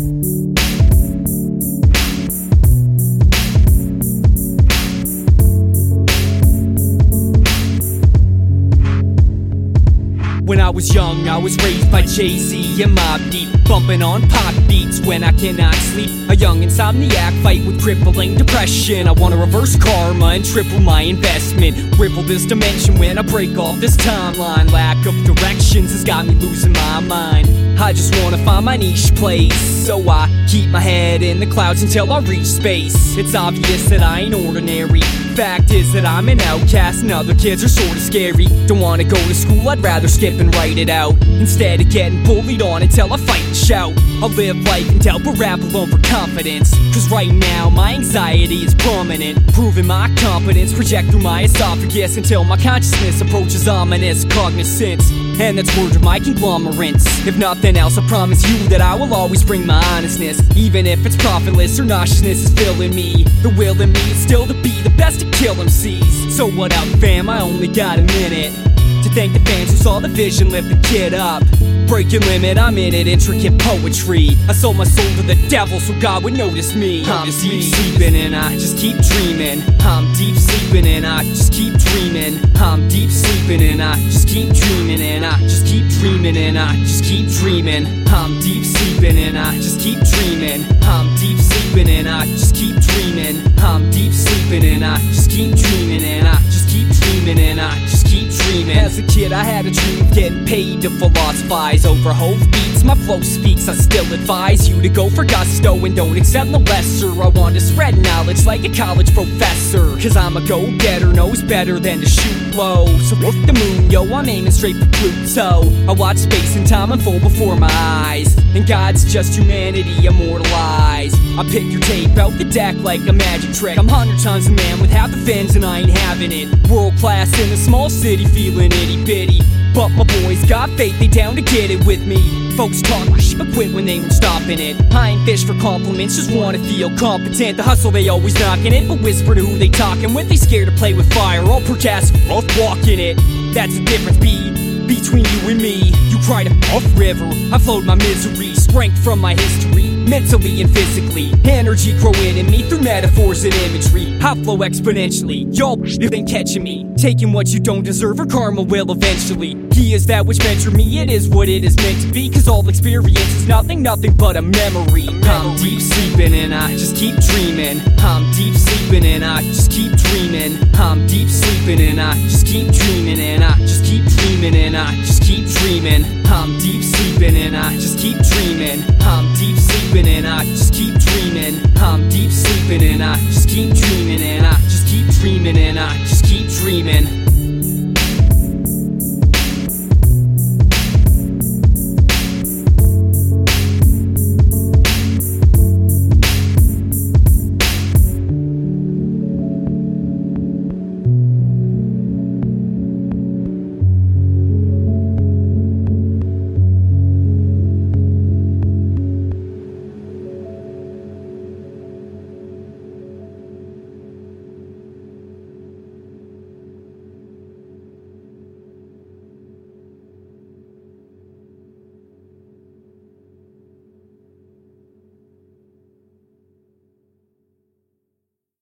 Podcast. When I was young, I was raised by Jay Z and Mobb Deep, bumping on pop beats when I cannot sleep. A young insomniac fight with crippling depression. I wanna reverse karma and triple my investment. Ripple this dimension when I break off this timeline. Lack of directions has got me losing my mind. I just wanna find my niche place, so I keep my head in the clouds until I reach space. It's obvious that I ain't ordinary. Fact is that I'm an outcast and other kids are sorta scary. Don't wanna go to school, I'd rather skip and write it out. Instead of getting bullied on until I fight and shout. I'll live life and doubt, but rap alone for confidence. Cause right now, my anxiety is prominent. Proving my competence, project through my esophagus until my consciousness approaches ominous cognizance. And that's word of my conglomerates. If nothing else, I promise you that I will always bring my honestness. Even if it's profitless or nauseousness is filling me. The will in me is still to be the best to kill MCs. So what up, fam? I only got a minute. To thank the fans who saw the vision, lift the kid up. Break your limit, I'm in it, intricate poetry. I sold my soul to the devil so God would notice me. I'm deep sleeping and I just keep dreaming. I'm deep sleeping and I just keep dreaming. I'm deep sleeping and I just keep dreaming and I just keep dreaming and I just keep dreaming. I'm deep sleeping and I just keep dreaming. I'm deep sleeping and I just keep dreaming. I'm deep sleeping and I just keep dreaming As a kid, I had a dream getting paid to philosophize over Hove beats. My flow speaks. I still advise you to go for gusto and don't accept the lesser. I want to spread knowledge like a college professor. Cause I'm a go getter, knows better than to shoot low. So with the moon, yo, I'm aiming straight for Pluto. I watch space and time unfold before my eyes. And God's just humanity immortalized. I pick your tape out the deck like a magic trick. I'm hundred tons a man with half the fins and I ain't having it. World class in a small city, feeling itty bitty. But my boys got faith, they down to get it with me. Folks talk but quit when they weren't stopping it. I ain't fish for compliments, just wanna feel competent. The hustle, they always knocking it, but whisper to who they talking with. They scared to play with fire, all procast, rough walking it. That's the difference, be between you and me. You cried off river, I flowed my misery, strength from my history, mentally and physically. Energy growing in me through metaphors and imagery. I flow exponentially, y'all ain't catching me. Taking what you don't deserve, or karma will eventually. He is that which meant for me, it is what it is meant to be. Cause all experience is nothing, nothing but a memory. I'm deep sleeping and I just keep dreaming. I'm deep sleeping and I just keep dreaming. I'm deep sleeping and I just keep dreaming and I just keep dreaming and I just keep dreaming. I'm deep sleeping and I just keep I'm deep sleeping and I just keep dreaming. I'm deep sleeping and I just keep dreaming and I just keep dreaming and I just keep dreaming.